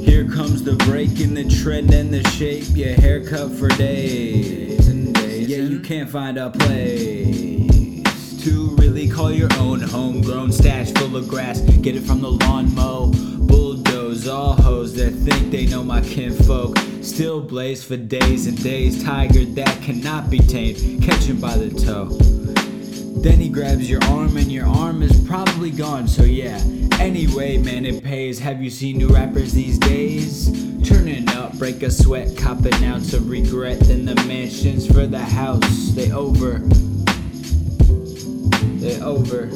Here comes the break in the trend and the shape. Your haircut for days can't find a place to really call your own homegrown stash full of grass. Get it from the lawn mow, bulldoze all hoes that think they know my kinfolk. Still blaze for days and days. Tiger that cannot be tamed. Catch him by the toe. Then he grabs your arm and your arm is probably gone, so yeah. Anyway, man, it pays. Have you seen new rappers these days? Break a sweat, cop an ounce of regret. Then the mansions for the house, they over. They over.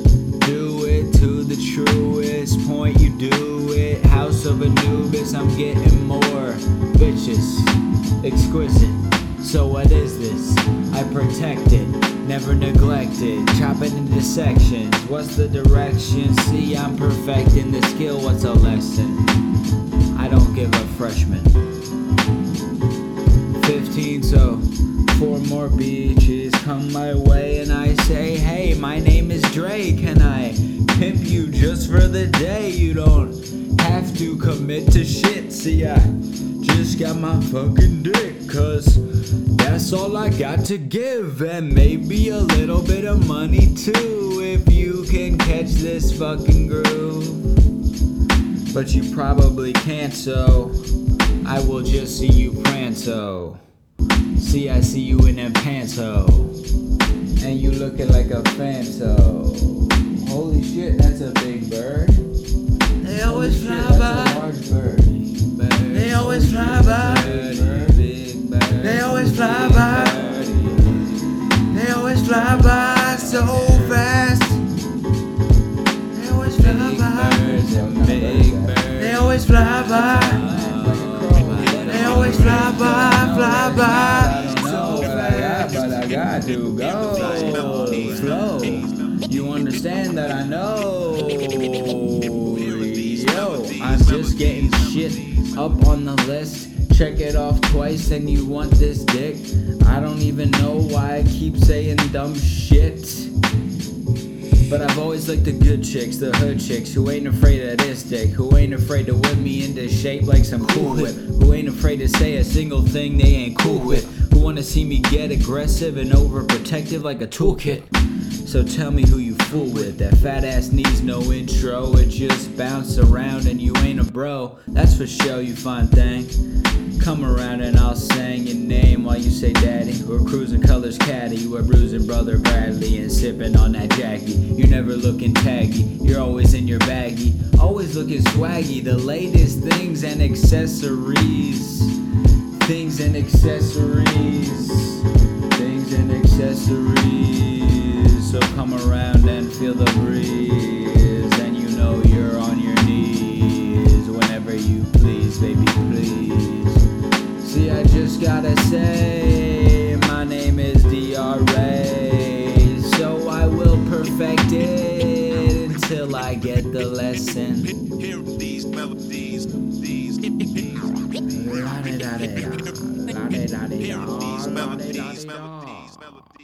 Do it to the truest point, you do it. House of Anubis, I'm getting more bitches. Exquisite. So what is this? I protect it, never neglect it. Chop it into sections. What's the direction? See, I'm perfecting the skill. What's a lesson? I don't give a freshman. 15, so four more beaches come my way, and I say, Hey, my name is Dre. Can I pimp you just for the day? You don't have to commit to shit. See, I just got my fucking dick, cause that's all I got to give, and maybe a little bit of money too, if you can catch this fucking groove. But you probably can't, so I will just see you pranto. See, I see you in them panto, and you looking like a fanto. Holy shit, that's a big bird. They always shit, fly a by. large bird. They always fly by. Big bird. They always fly by. They always fly by so fast. They always fly by. They always fly by. They always fly by, fly by. But I got to go slow. You understand that I know. Yo, I'm just getting shit up on the list. Check it off twice and you want this dick. I don't even know why I keep saying dumb shit. But I've always liked the good chicks, the hood chicks, who ain't afraid of this dick, who ain't afraid to whip me into shape like some cool whip, who ain't afraid to say a single thing they ain't cool with, who wanna see me get aggressive and overprotective like a toolkit. So tell me who you fool with. That fat ass needs no intro, it just bounce around and you ain't a bro. That's for sure, you fine thing. Come around and I'll sing while you say daddy. We're cruising colors caddy. We're bruising brother Bradley and sipping on that Jackie. You're never looking taggy. You're always in your baggy. Always looking swaggy. The latest things and accessories. Things and accessories. Things and accessories. So come around and feel the breeze. And you know you're on your knees whenever you please, baby, please. See, I just gotta say, get the lesson. Hear these melodies, these. La-di-da-di-da, la-di-da-di-da, Hear these melodies, la-di-da-di-da. melodies, melodies.